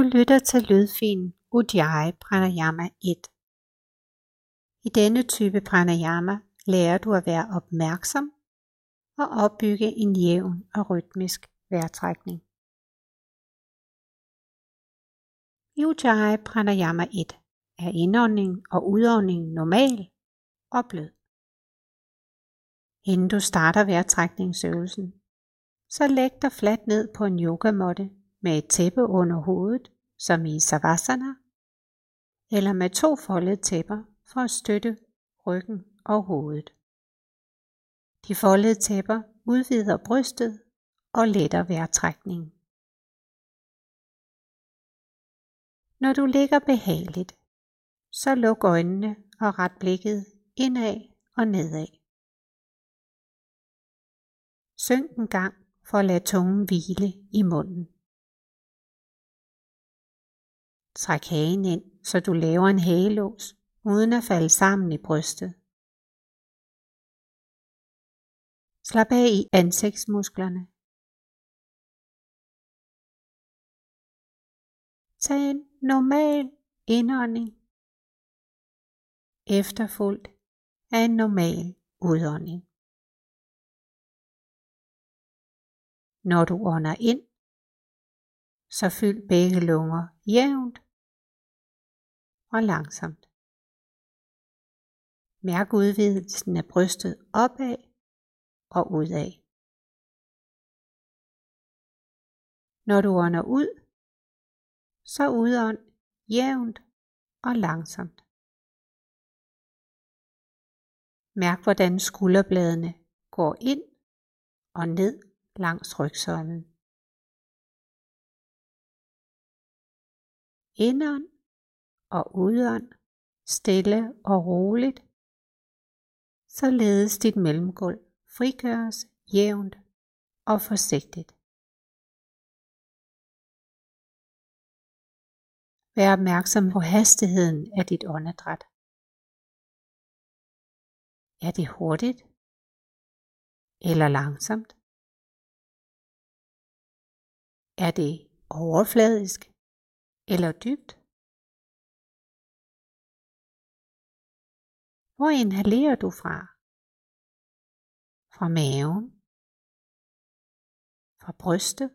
Du lytter til lydfilen Ujjayi Pranayama 1. I denne type pranayama lærer du at være opmærksom og opbygge en jævn og rytmisk vejrtrækning. I Ujjayi Pranayama 1 er indånding og udånding normal og blød. Inden du starter vejrtrækningsøvelsen, så læg dig fladt ned på en yogamåtte med et tæppe under hovedet, som i Savasana, eller med to foldede tæpper for at støtte ryggen og hovedet. De foldede tæpper udvider brystet og letter vejrtrækningen. Når du ligger behageligt, så luk øjnene og ret blikket indad og nedad. Synk en gang for at lade tungen hvile i munden. Træk hagen ind, så du laver en hagelås, uden at falde sammen i brystet. Slap af i ansigtsmusklerne. Tag en normal indånding, efterfulgt af en normal udånding. Når du ånder ind, så fyld begge lunger jævnt og langsomt. Mærk udvidelsen af brystet opad og udad. Når du ånder ud, så udånd jævnt og langsomt. Mærk hvordan skulderbladene går ind og ned langs rygsøjlen. Indånd og udånd stille og roligt, således dit mellemgulv frigøres jævnt og forsigtigt. Vær opmærksom på hastigheden af dit åndedræt. Er det hurtigt eller langsomt? Er det overfladisk eller dybt? Hvor inhalerer du fra? Fra maven? Fra brystet?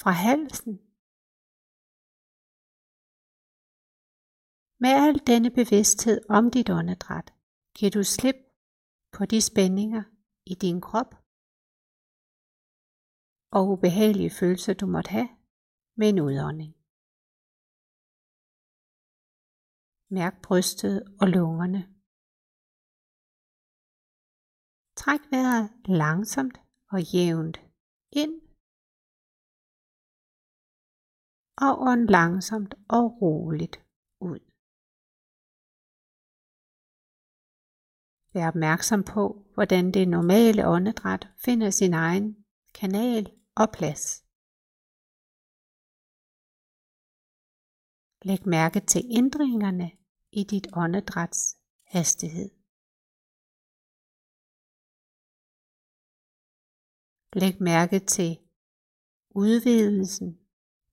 Fra halsen? Med al denne bevidsthed om dit åndedræt, giver du slip på de spændinger i din krop og ubehagelige følelser du måtte have med en udånding. Mærk brystet og lungerne. Træk vejret langsomt og jævnt ind og ånd langsomt og roligt ud. Vær opmærksom på, hvordan det normale åndedræt finder sin egen kanal og plads. Læg mærke til ændringerne i dit åndedræts hastighed. Læg mærke til udvidelsen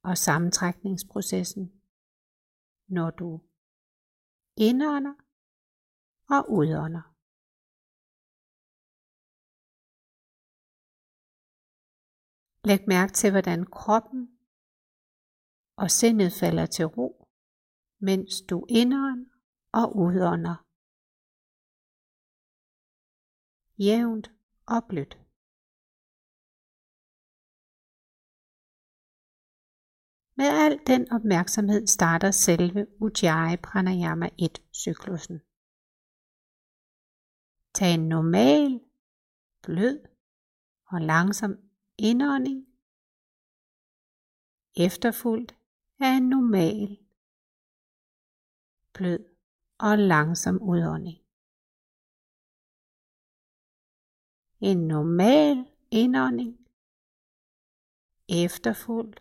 og sammentrækningsprocessen, når du indånder og udånder. Læg mærke til, hvordan kroppen og sindet falder til ro, mens du indånder og udånder. Jævnt og blødt. Med al den opmærksomhed starter selve Ujjayi Pranayama 1 cyklusen. Tag en normal, blød og langsom indånding, efterfulgt af en normal, blød og langsom udånding. En normal indånding, efterfulgt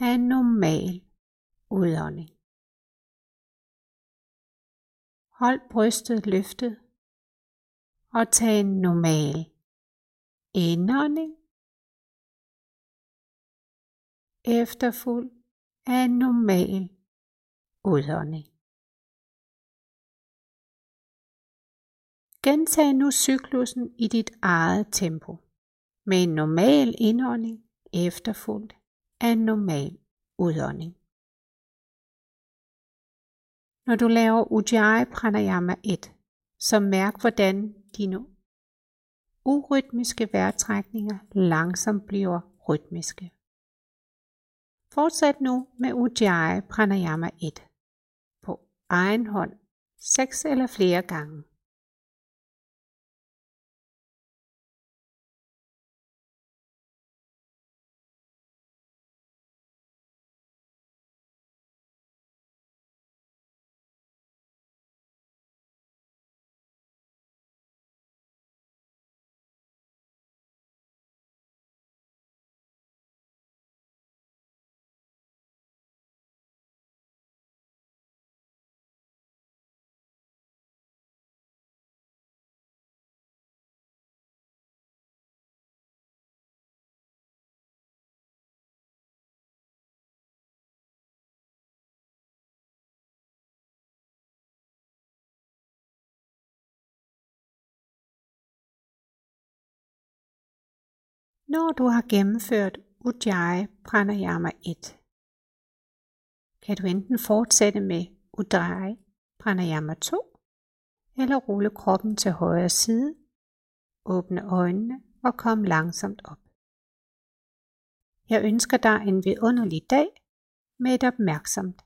af en normal udånding. Hold brystet løftet og tag en normal indånding efterfulgt af en normal udånding. Gentag nu cyklusen i dit eget tempo med en normal indånding efterfulgt af en normal udånding. Når du laver Ujjayi Pranayama 1, så mærk hvordan dine urytmiske vejrtrækninger langsomt bliver rytmiske. Fortsæt nu med Ujjayi Pranayama 1 egen hånd seks eller flere gange. Når du har gennemført Ujjayi Pranayama 1, kan du enten fortsætte med Ujjayi Pranayama 2, eller rulle kroppen til højre side, åbne øjnene og komme langsomt op. Jeg ønsker dig en vidunderlig dag med et opmærksomt